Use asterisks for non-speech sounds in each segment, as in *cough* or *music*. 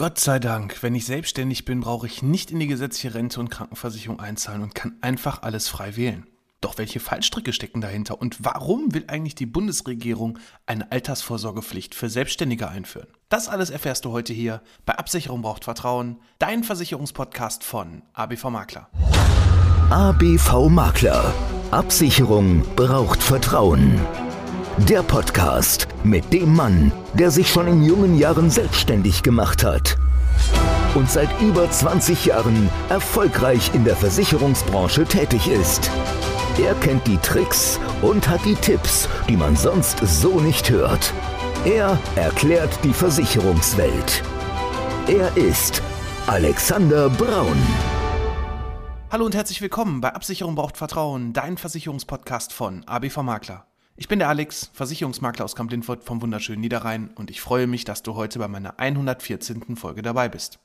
Gott sei Dank, wenn ich selbstständig bin, brauche ich nicht in die gesetzliche Rente und Krankenversicherung einzahlen und kann einfach alles frei wählen. Doch welche Fallstricke stecken dahinter und warum will eigentlich die Bundesregierung eine Altersvorsorgepflicht für Selbstständige einführen? Das alles erfährst du heute hier bei Absicherung braucht Vertrauen, dein Versicherungspodcast von ABV Makler. ABV Makler. Absicherung braucht Vertrauen. Der Podcast mit dem Mann, der sich schon in jungen Jahren selbstständig gemacht hat und seit über 20 Jahren erfolgreich in der Versicherungsbranche tätig ist. Er kennt die Tricks und hat die Tipps, die man sonst so nicht hört. Er erklärt die Versicherungswelt. Er ist Alexander Braun. Hallo und herzlich willkommen bei Absicherung braucht Vertrauen, dein Versicherungspodcast von ABV Makler. Ich bin der Alex, Versicherungsmakler aus Kamp-Lindfort vom wunderschönen Niederrhein und ich freue mich, dass du heute bei meiner 114. Folge dabei bist.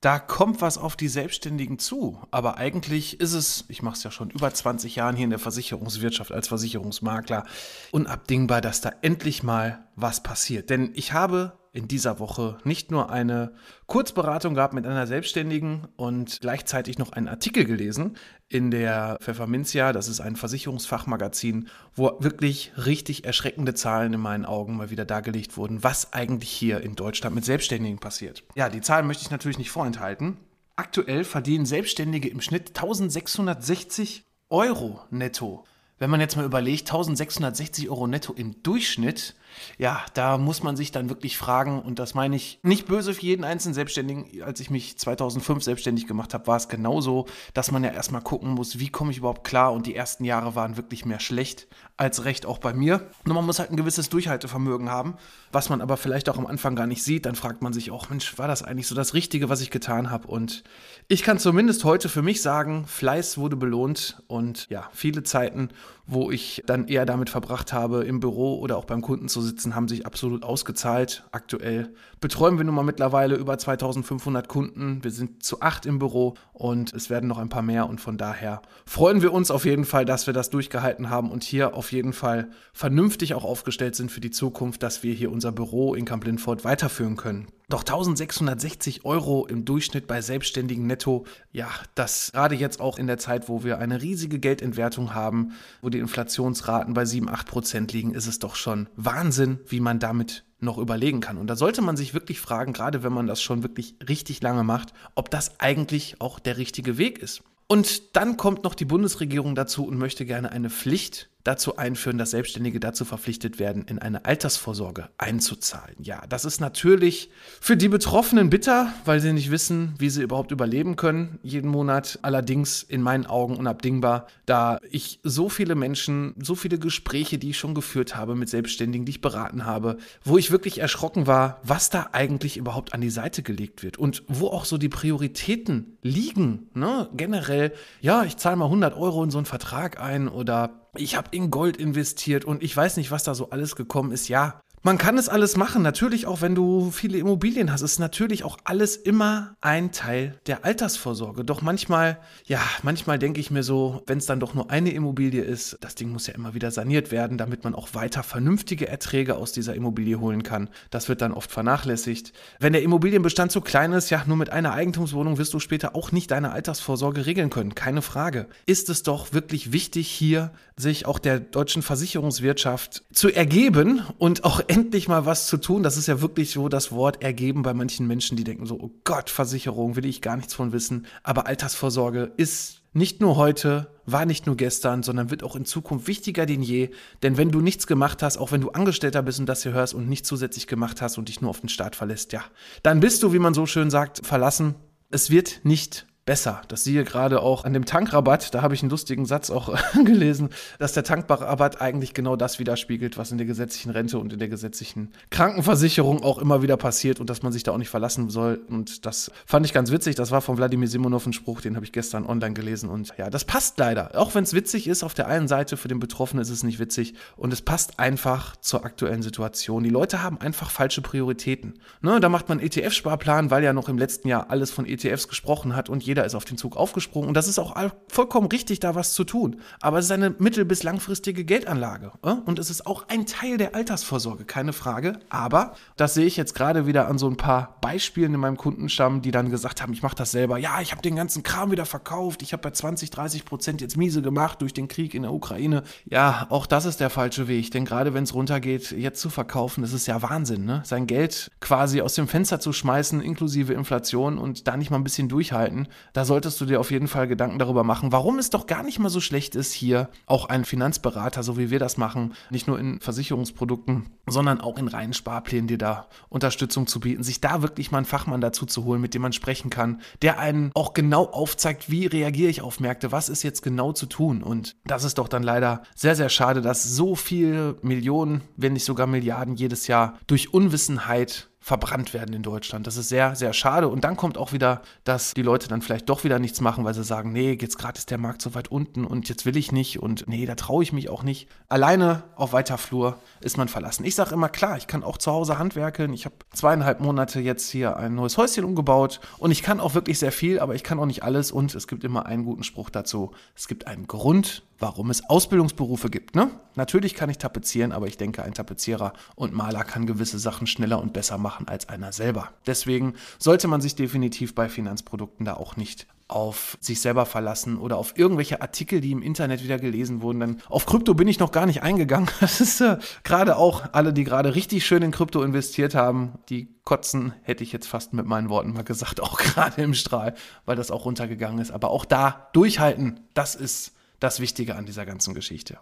Da kommt was auf die Selbstständigen zu, aber eigentlich ist es, ich mache es ja schon über 20 Jahren hier in der Versicherungswirtschaft als Versicherungsmakler, unabdingbar, dass da endlich mal was passiert. Denn ich habe in dieser Woche nicht nur eine Kurzberatung gehabt mit einer Selbstständigen und gleichzeitig noch einen Artikel gelesen in der Pfefferminzia, das ist ein Versicherungsfachmagazin, wo wirklich richtig erschreckende Zahlen in meinen Augen mal wieder dargelegt wurden, was eigentlich hier in Deutschland mit Selbstständigen passiert. Ja, die Zahlen möchte ich natürlich nicht vorenthalten. Aktuell verdienen Selbstständige im Schnitt 1660 Euro netto. Wenn man jetzt mal überlegt, 1660 Euro netto im Durchschnitt, ja, da muss man sich dann wirklich fragen, und das meine ich nicht böse für jeden einzelnen Selbstständigen. Als ich mich 2005 selbstständig gemacht habe, war es genauso, dass man ja erstmal gucken muss, wie komme ich überhaupt klar. Und die ersten Jahre waren wirklich mehr schlecht als recht auch bei mir. Nur man muss halt ein gewisses Durchhaltevermögen haben, was man aber vielleicht auch am Anfang gar nicht sieht. Dann fragt man sich auch, Mensch, war das eigentlich so das Richtige, was ich getan habe? Und ich kann zumindest heute für mich sagen, Fleiß wurde belohnt und ja, viele Zeiten, wo ich dann eher damit verbracht habe, im Büro oder auch beim Kunden zu sitzen, haben sich absolut ausgezahlt. Aktuell betreuen wir nun mal mittlerweile über 2500 Kunden. Wir sind zu acht im Büro und es werden noch ein paar mehr und von daher freuen wir uns auf jeden Fall, dass wir das durchgehalten haben und hier auf jeden Fall vernünftig auch aufgestellt sind für die Zukunft, dass wir hier unser Büro in Camp Lindford weiterführen können. Doch 1660 Euro im Durchschnitt bei Selbstständigen netto, ja, das gerade jetzt auch in der Zeit, wo wir eine riesige Geldentwertung haben, wo die Inflationsraten bei 7, 8 Prozent liegen, ist es doch schon Wahnsinn, wie man damit noch überlegen kann. Und da sollte man sich wirklich fragen, gerade wenn man das schon wirklich richtig lange macht, ob das eigentlich auch der richtige Weg ist. Und dann kommt noch die Bundesregierung dazu und möchte gerne eine Pflicht dazu einführen, dass Selbstständige dazu verpflichtet werden, in eine Altersvorsorge einzuzahlen. Ja, das ist natürlich für die Betroffenen bitter, weil sie nicht wissen, wie sie überhaupt überleben können jeden Monat. Allerdings in meinen Augen unabdingbar, da ich so viele Menschen, so viele Gespräche, die ich schon geführt habe mit Selbstständigen, die ich beraten habe, wo ich wirklich erschrocken war, was da eigentlich überhaupt an die Seite gelegt wird und wo auch so die Prioritäten liegen. Ne? Generell, ja, ich zahle mal 100 Euro in so einen Vertrag ein oder ich habe in Gold investiert und ich weiß nicht, was da so alles gekommen ist. Ja, man kann es alles machen, natürlich auch wenn du viele Immobilien hast, ist natürlich auch alles immer ein Teil der Altersvorsorge. Doch manchmal, ja, manchmal denke ich mir so, wenn es dann doch nur eine Immobilie ist, das Ding muss ja immer wieder saniert werden, damit man auch weiter vernünftige Erträge aus dieser Immobilie holen kann. Das wird dann oft vernachlässigt. Wenn der Immobilienbestand zu klein ist, ja, nur mit einer Eigentumswohnung wirst du später auch nicht deine Altersvorsorge regeln können, keine Frage. Ist es doch wirklich wichtig hier, sich auch der deutschen Versicherungswirtschaft zu ergeben und auch endlich mal was zu tun. Das ist ja wirklich so das Wort ergeben bei manchen Menschen, die denken so, oh Gott, Versicherung will ich gar nichts von wissen. Aber Altersvorsorge ist nicht nur heute, war nicht nur gestern, sondern wird auch in Zukunft wichtiger denn je. Denn wenn du nichts gemacht hast, auch wenn du Angestellter bist und das hier hörst und nichts zusätzlich gemacht hast und dich nur auf den Staat verlässt, ja, dann bist du, wie man so schön sagt, verlassen. Es wird nicht besser. Das siehe gerade auch an dem Tankrabatt. Da habe ich einen lustigen Satz auch *laughs* gelesen, dass der Tankrabatt eigentlich genau das widerspiegelt, was in der gesetzlichen Rente und in der gesetzlichen Krankenversicherung auch immer wieder passiert und dass man sich da auch nicht verlassen soll. Und das fand ich ganz witzig. Das war von Wladimir Simonov ein Spruch, den habe ich gestern online gelesen. Und ja, das passt leider. Auch wenn es witzig ist, auf der einen Seite für den Betroffenen ist es nicht witzig und es passt einfach zur aktuellen Situation. Die Leute haben einfach falsche Prioritäten. Ne, da macht man ETF-Sparplan, weil ja noch im letzten Jahr alles von ETFs gesprochen hat und jeder jeder ist auf den Zug aufgesprungen und das ist auch vollkommen richtig, da was zu tun. Aber es ist eine mittel- bis langfristige Geldanlage äh? und es ist auch ein Teil der Altersvorsorge, keine Frage. Aber das sehe ich jetzt gerade wieder an so ein paar Beispielen in meinem Kundenstamm, die dann gesagt haben, ich mache das selber. Ja, ich habe den ganzen Kram wieder verkauft, ich habe bei 20, 30 Prozent jetzt miese gemacht durch den Krieg in der Ukraine. Ja, auch das ist der falsche Weg, denn gerade wenn es runtergeht, jetzt zu verkaufen, das ist ja Wahnsinn, ne? Sein Geld quasi aus dem Fenster zu schmeißen, inklusive Inflation und da nicht mal ein bisschen durchhalten, da solltest du dir auf jeden Fall Gedanken darüber machen, warum es doch gar nicht mal so schlecht ist, hier auch einen Finanzberater, so wie wir das machen, nicht nur in Versicherungsprodukten, sondern auch in reinen Sparplänen, dir da Unterstützung zu bieten, sich da wirklich mal einen Fachmann dazu zu holen, mit dem man sprechen kann, der einen auch genau aufzeigt, wie reagiere ich auf Märkte, was ist jetzt genau zu tun. Und das ist doch dann leider sehr, sehr schade, dass so viele Millionen, wenn nicht sogar Milliarden jedes Jahr durch Unwissenheit verbrannt werden in Deutschland. Das ist sehr, sehr schade. Und dann kommt auch wieder, dass die Leute dann vielleicht doch wieder nichts machen, weil sie sagen, nee, jetzt gerade ist der Markt so weit unten und jetzt will ich nicht und nee, da traue ich mich auch nicht. Alleine auf weiter Flur ist man verlassen. Ich sage immer, klar, ich kann auch zu Hause handwerken. Ich habe zweieinhalb Monate jetzt hier ein neues Häuschen umgebaut und ich kann auch wirklich sehr viel, aber ich kann auch nicht alles und es gibt immer einen guten Spruch dazu. Es gibt einen Grund, warum es Ausbildungsberufe gibt. Ne? Natürlich kann ich tapezieren, aber ich denke, ein Tapezierer und Maler kann gewisse Sachen schneller und besser machen als einer selber. Deswegen sollte man sich definitiv bei Finanzprodukten da auch nicht auf sich selber verlassen oder auf irgendwelche Artikel, die im Internet wieder gelesen wurden. Denn auf Krypto bin ich noch gar nicht eingegangen. *laughs* Das ist äh, gerade auch alle, die gerade richtig schön in Krypto investiert haben, die kotzen, hätte ich jetzt fast mit meinen Worten mal gesagt, *laughs* auch gerade im Strahl, weil das auch runtergegangen ist. Aber auch da durchhalten, das ist das Wichtige an dieser ganzen Geschichte.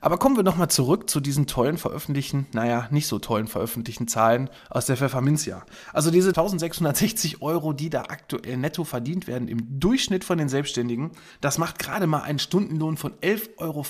Aber kommen wir nochmal zurück zu diesen tollen veröffentlichten, naja, nicht so tollen veröffentlichten Zahlen aus der Pfefferminzia. Also diese 1660 Euro, die da aktuell netto verdient werden im Durchschnitt von den Selbstständigen, das macht gerade mal einen Stundenlohn von 11,50 Euro.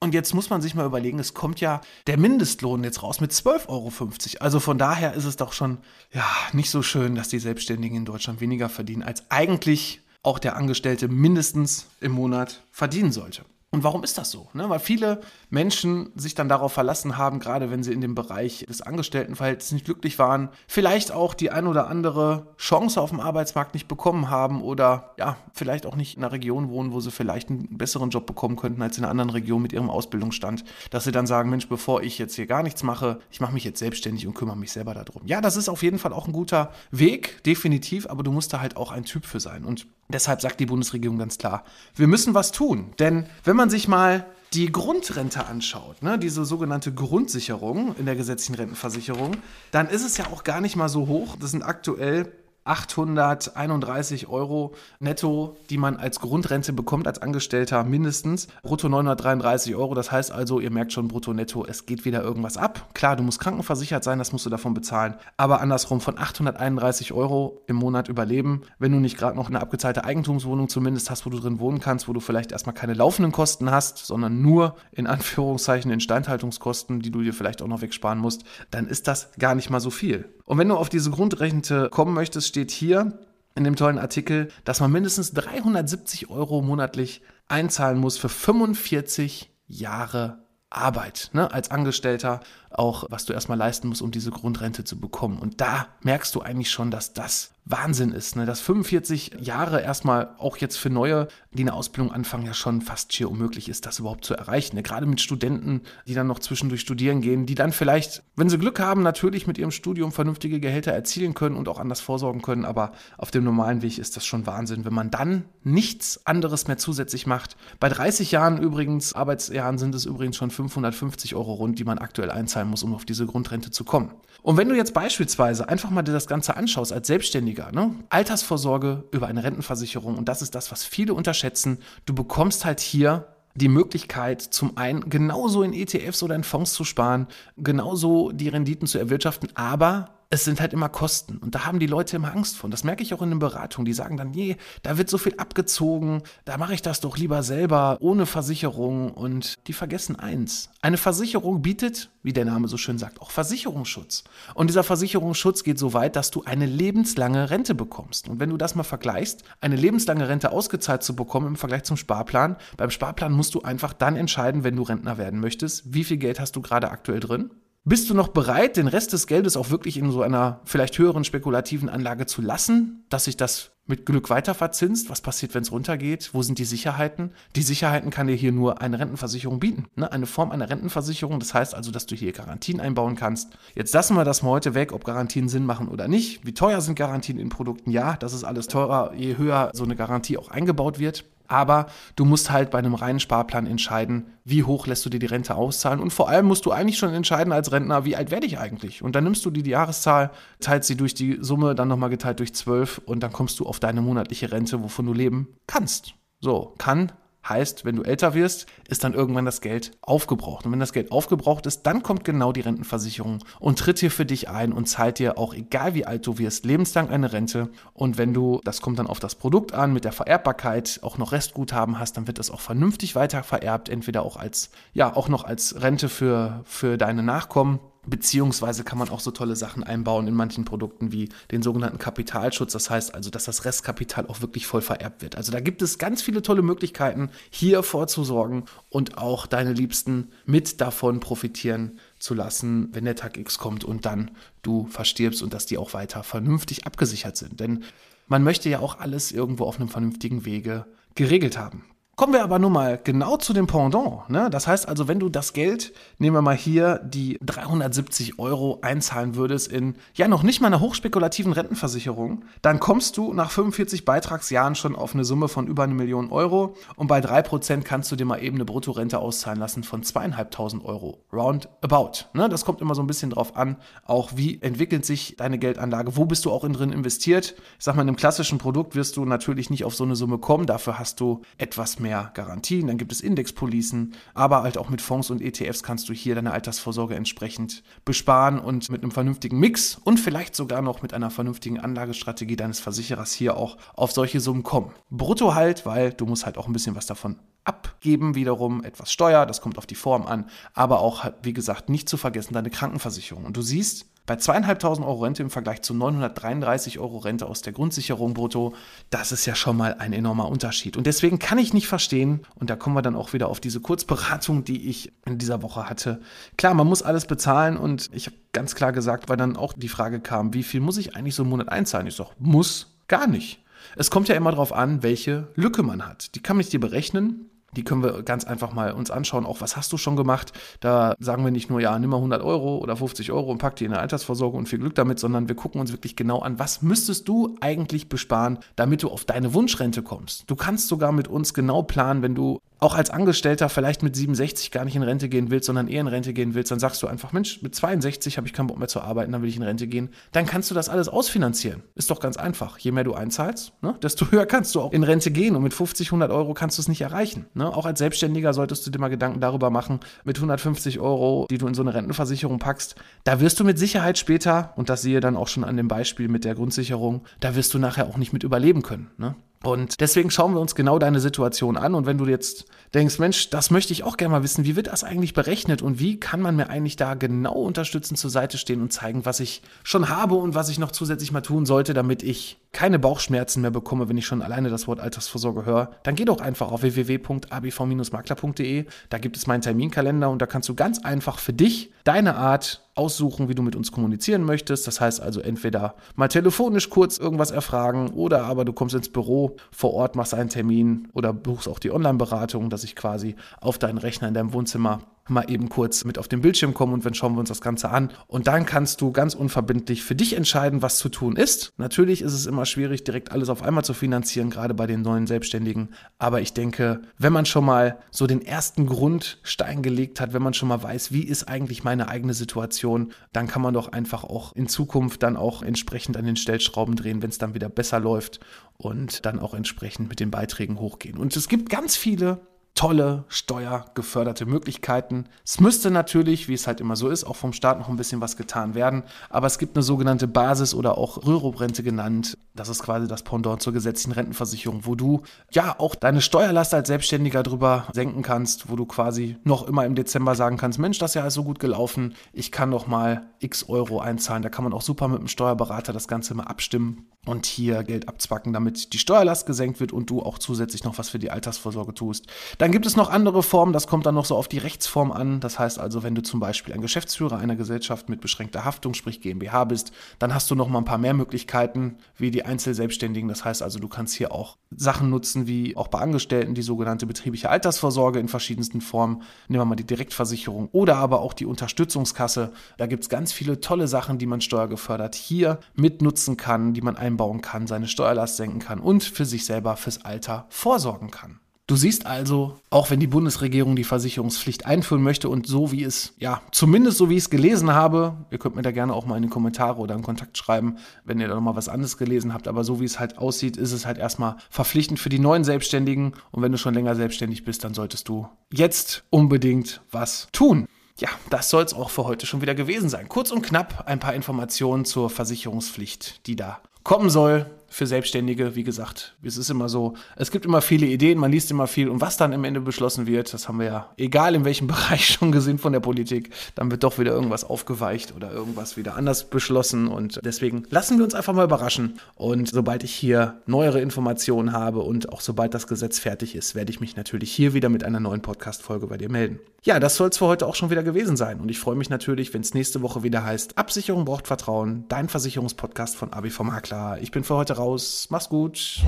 Und jetzt muss man sich mal überlegen, es kommt ja der Mindestlohn jetzt raus mit 12,50 Euro. Also von daher ist es doch schon, ja, nicht so schön, dass die Selbstständigen in Deutschland weniger verdienen, als eigentlich auch der Angestellte mindestens im Monat verdienen sollte. Und warum ist das so? Ne? Weil viele Menschen sich dann darauf verlassen haben, gerade wenn sie in dem Bereich des Angestelltenverhältnisses nicht glücklich waren, vielleicht auch die ein oder andere Chance auf dem Arbeitsmarkt nicht bekommen haben oder ja, vielleicht auch nicht in einer Region wohnen, wo sie vielleicht einen besseren Job bekommen könnten als in einer anderen Region mit ihrem Ausbildungsstand, dass sie dann sagen, Mensch, bevor ich jetzt hier gar nichts mache, ich mache mich jetzt selbstständig und kümmere mich selber darum. Ja, das ist auf jeden Fall auch ein guter Weg, definitiv, aber du musst da halt auch ein Typ für sein. Und deshalb sagt die Bundesregierung ganz klar, wir müssen was tun. Denn wenn man sich mal die Grundrente anschaut, ne, diese sogenannte Grundsicherung in der gesetzlichen Rentenversicherung, dann ist es ja auch gar nicht mal so hoch. Das sind aktuell 831 Euro netto, die man als Grundrente bekommt als Angestellter mindestens. Brutto 933 Euro. Das heißt also, ihr merkt schon, brutto netto, es geht wieder irgendwas ab. Klar, du musst krankenversichert sein, das musst du davon bezahlen. Aber andersrum von 831 Euro im Monat überleben, wenn du nicht gerade noch eine abgezahlte Eigentumswohnung zumindest hast, wo du drin wohnen kannst, wo du vielleicht erstmal keine laufenden Kosten hast, sondern nur in Anführungszeichen Instandhaltungskosten, die du dir vielleicht auch noch wegsparen musst, dann ist das gar nicht mal so viel. Und wenn du auf diese Grundrente kommen möchtest, steht hier in dem tollen Artikel, dass man mindestens 370 Euro monatlich einzahlen muss für 45 Jahre Arbeit ne, als Angestellter, auch was du erstmal leisten musst, um diese Grundrente zu bekommen. Und da merkst du eigentlich schon, dass das Wahnsinn ist, ne? dass 45 Jahre erstmal auch jetzt für Neue, die eine Ausbildung anfangen, ja schon fast schier unmöglich ist, das überhaupt zu erreichen. Ne? Gerade mit Studenten, die dann noch zwischendurch studieren gehen, die dann vielleicht, wenn sie Glück haben, natürlich mit ihrem Studium vernünftige Gehälter erzielen können und auch anders vorsorgen können, aber auf dem normalen Weg ist das schon Wahnsinn, wenn man dann nichts anderes mehr zusätzlich macht. Bei 30 Jahren übrigens, Arbeitsjahren sind es übrigens schon 550 Euro rund, die man aktuell einzahlen auszahlen muss, um auf diese Grundrente zu kommen. Und wenn du jetzt beispielsweise einfach mal dir das Ganze anschaust als Selbstständiger, ne? Altersvorsorge über eine Rentenversicherung, und das ist das, was viele unterschätzen, du bekommst halt hier die Möglichkeit, zum einen genauso in ETFs oder in Fonds zu sparen, genauso die Renditen zu erwirtschaften, aber es sind halt immer Kosten. Und da haben die Leute immer Angst vor. Das merke ich auch in den Beratungen. Die sagen dann, nee, da wird so viel abgezogen, da mache ich das doch lieber selber, ohne Versicherung. Und die vergessen eins. Eine Versicherung bietet, wie der Name so schön sagt, auch Versicherungsschutz. Und dieser Versicherungsschutz geht so weit, dass du eine lebenslange Rente bekommst. Und wenn du das mal vergleichst, eine lebenslange Rente ausgezahlt zu bekommen im Vergleich zum Sparplan, beim Sparplan musst du einfach dann entscheiden, wenn du Rentner werden möchtest, wie viel Geld hast du gerade aktuell drin bist du noch bereit, den Rest des Geldes auch wirklich in so einer vielleicht höheren spekulativen Anlage zu lassen, dass sich das mit Glück weiter verzinst? Was passiert, wenn es runtergeht? Wo sind die Sicherheiten? Die Sicherheiten kann dir hier nur eine Rentenversicherung bieten. Ne? Eine Form einer Rentenversicherung. Das heißt also, dass du hier Garantien einbauen kannst. Jetzt lassen wir das mal heute weg, ob Garantien Sinn machen oder nicht. Wie teuer sind Garantien in Produkten? Ja, das ist alles teurer, je höher so eine Garantie auch eingebaut wird. Aber du musst halt bei einem reinen Sparplan entscheiden, wie hoch lässt du dir die Rente auszahlen. Und vor allem musst du eigentlich schon entscheiden als Rentner, wie alt werde ich eigentlich. Und dann nimmst du dir die Jahreszahl, teilst sie durch die Summe, dann nochmal geteilt durch 12 und dann kommst du auf deine monatliche Rente, wovon du leben kannst. So, kann Heißt, wenn du älter wirst, ist dann irgendwann das Geld aufgebraucht. Und wenn das Geld aufgebraucht ist, dann kommt genau die Rentenversicherung und tritt hier für dich ein und zahlt dir auch, egal wie alt du wirst, lebenslang eine Rente. Und wenn du, das kommt dann auf das Produkt an, mit der Vererbbarkeit auch noch Restguthaben hast, dann wird das auch vernünftig weiter vererbt, entweder auch als, ja, auch noch als Rente für, für deine Nachkommen Beziehungsweise kann man auch so tolle Sachen einbauen in manchen Produkten wie den sogenannten Kapitalschutz. Das heißt also, dass das Restkapital auch wirklich voll vererbt wird. Also da gibt es ganz viele tolle Möglichkeiten, hier vorzusorgen und auch deine Liebsten mit davon profitieren zu lassen, wenn der Tag X kommt und dann du verstirbst und dass die auch weiter vernünftig abgesichert sind. Denn man möchte ja auch alles irgendwo auf einem vernünftigen Wege geregelt haben. Kommen wir aber nun mal genau zu dem Pendant. Ne? Das heißt also, wenn du das Geld, nehmen wir mal hier, die 370 Euro einzahlen würdest in, ja, noch nicht mal einer hochspekulativen Rentenversicherung, dann kommst du nach 45 Beitragsjahren schon auf eine Summe von über eine Million Euro und bei 3% kannst du dir mal eben eine Bruttorente auszahlen lassen von zweieinhalbtausend Euro. Roundabout. Ne? Das kommt immer so ein bisschen drauf an, auch wie entwickelt sich deine Geldanlage, wo bist du auch in drin investiert. Ich sag mal, in einem klassischen Produkt wirst du natürlich nicht auf so eine Summe kommen, dafür hast du etwas mehr mehr Garantien, dann gibt es Indexpolicen, aber halt auch mit Fonds und ETFs kannst du hier deine Altersvorsorge entsprechend besparen und mit einem vernünftigen Mix und vielleicht sogar noch mit einer vernünftigen Anlagestrategie deines Versicherers hier auch auf solche Summen kommen. Brutto halt, weil du musst halt auch ein bisschen was davon abgeben, wiederum etwas Steuer, das kommt auf die Form an, aber auch, wie gesagt, nicht zu vergessen deine Krankenversicherung. Und du siehst, bei zweieinhalbtausend Euro Rente im Vergleich zu 933 Euro Rente aus der Grundsicherung brutto, das ist ja schon mal ein enormer Unterschied. Und deswegen kann ich nicht verstehen, und da kommen wir dann auch wieder auf diese Kurzberatung, die ich in dieser Woche hatte. Klar, man muss alles bezahlen und ich habe ganz klar gesagt, weil dann auch die Frage kam, wie viel muss ich eigentlich so im Monat einzahlen? Ich sage, muss gar nicht. Es kommt ja immer darauf an, welche Lücke man hat. Die kann ich dir berechnen. Die können wir ganz einfach mal uns anschauen. Auch was hast du schon gemacht? Da sagen wir nicht nur, ja, nimm mal 100 Euro oder 50 Euro und pack die in eine Altersvorsorge und viel Glück damit, sondern wir gucken uns wirklich genau an, was müsstest du eigentlich besparen, damit du auf deine Wunschrente kommst. Du kannst sogar mit uns genau planen, wenn du auch als Angestellter vielleicht mit 67 gar nicht in Rente gehen willst, sondern eher in Rente gehen willst, dann sagst du einfach, Mensch, mit 62 habe ich keinen Bock mehr zu arbeiten, dann will ich in Rente gehen. Dann kannst du das alles ausfinanzieren. Ist doch ganz einfach. Je mehr du einzahlst, ne, desto *laughs* höher kannst du auch in Rente gehen. Und mit 50, 100 Euro kannst du es nicht erreichen. Ne? Auch als Selbstständiger solltest du dir mal Gedanken darüber machen, mit 150 Euro, die du in so eine Rentenversicherung packst, da wirst du mit Sicherheit später, und das sehe dann auch schon an dem Beispiel mit der Grundsicherung, da wirst du nachher auch nicht mit überleben können. Ne? Und deswegen schauen wir uns genau deine Situation an. Und wenn du jetzt denkst, Mensch, das möchte ich auch gerne mal wissen, wie wird das eigentlich berechnet und wie kann man mir eigentlich da genau unterstützen, zur Seite stehen und zeigen, was ich schon habe und was ich noch zusätzlich mal tun sollte, damit ich keine Bauchschmerzen mehr bekomme, wenn ich schon alleine das Wort Altersvorsorge höre, dann geh doch einfach auf www.abv-makler.de. Da gibt es meinen Terminkalender und da kannst du ganz einfach für dich deine Art aussuchen, wie du mit uns kommunizieren möchtest. Das heißt also entweder mal telefonisch kurz irgendwas erfragen oder aber du kommst ins Büro vor Ort, machst einen Termin oder buchst auch die Online-Beratung, dass ich quasi auf deinen Rechner in deinem Wohnzimmer mal eben kurz mit auf den Bildschirm kommen und dann schauen wir uns das Ganze an. Und dann kannst du ganz unverbindlich für dich entscheiden, was zu tun ist. Natürlich ist es immer schwierig, direkt alles auf einmal zu finanzieren, gerade bei den neuen Selbstständigen. Aber ich denke, wenn man schon mal so den ersten Grundstein gelegt hat, wenn man schon mal weiß, wie ist eigentlich meine eigene Situation, dann kann man doch einfach auch in Zukunft dann auch entsprechend an den Stellschrauben drehen, wenn es dann wieder besser läuft und dann auch entsprechend mit den Beiträgen hochgehen. Und es gibt ganz viele tolle steuergeförderte Möglichkeiten. Es müsste natürlich, wie es halt immer so ist, auch vom Staat noch ein bisschen was getan werden. Aber es gibt eine sogenannte Basis- oder auch Rürup-Rente genannt. Das ist quasi das Pendant zur gesetzlichen Rentenversicherung, wo du ja auch deine Steuerlast als Selbstständiger drüber senken kannst, wo du quasi noch immer im Dezember sagen kannst, Mensch, das Jahr ist so gut gelaufen, ich kann noch mal x Euro einzahlen. Da kann man auch super mit dem Steuerberater das Ganze mal abstimmen und hier Geld abzwacken, damit die Steuerlast gesenkt wird und du auch zusätzlich noch was für die Altersvorsorge tust. Dann gibt es noch andere Formen, das kommt dann noch so auf die Rechtsform an. Das heißt also, wenn du zum Beispiel ein Geschäftsführer einer Gesellschaft mit beschränkter Haftung, sprich GmbH bist, dann hast du noch mal ein paar mehr Möglichkeiten wie die Einzelselbstständigen. Das heißt also, du kannst hier auch Sachen nutzen, wie auch bei Angestellten die sogenannte betriebliche Altersvorsorge in verschiedensten Formen. Nehmen wir mal die Direktversicherung oder aber auch die Unterstützungskasse. Da gibt es ganz viele tolle Sachen, die man steuergefördert hier mitnutzen kann, die man einbauen kann, seine Steuerlast senken kann und für sich selber fürs Alter vorsorgen kann. Du siehst also, auch wenn die Bundesregierung die Versicherungspflicht einführen möchte und so wie es, ja, zumindest so wie ich es gelesen habe, ihr könnt mir da gerne auch mal in die Kommentare oder in Kontakt schreiben, wenn ihr da nochmal was anderes gelesen habt, aber so wie es halt aussieht, ist es halt erstmal verpflichtend für die neuen Selbstständigen und wenn du schon länger selbstständig bist, dann solltest du jetzt unbedingt was tun. Ja, das soll es auch für heute schon wieder gewesen sein. Kurz und knapp ein paar Informationen zur Versicherungspflicht, die da kommen soll für Selbstständige. Wie gesagt, es ist immer so, es gibt immer viele Ideen, man liest immer viel und was dann am Ende beschlossen wird, das haben wir ja, egal in welchem *laughs* Bereich schon gesehen von der Politik, dann wird doch wieder irgendwas aufgeweicht oder irgendwas wieder anders beschlossen und deswegen lassen wir uns einfach mal überraschen und sobald ich hier neuere Informationen habe und auch sobald das Gesetz fertig ist, werde ich mich natürlich hier wieder mit einer neuen Podcast-Folge bei dir melden. Ja, das soll es für heute auch schon wieder gewesen sein und ich freue mich natürlich, wenn es nächste Woche wieder heißt, Absicherung braucht Vertrauen, dein Versicherungspodcast von ABV Makler. Ich bin für heute raus. Mach's gut.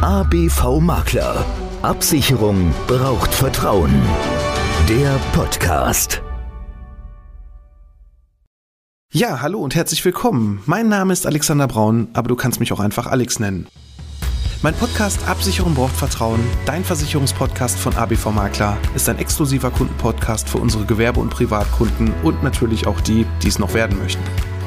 ABV Makler. Absicherung braucht Vertrauen. Der Podcast. Ja, hallo und herzlich willkommen. Mein Name ist Alexander Braun, aber du kannst mich auch einfach Alex nennen. Mein Podcast Absicherung braucht Vertrauen, dein Versicherungspodcast von ABV Makler, ist ein exklusiver Kundenpodcast für unsere Gewerbe- und Privatkunden und natürlich auch die, die es noch werden möchten.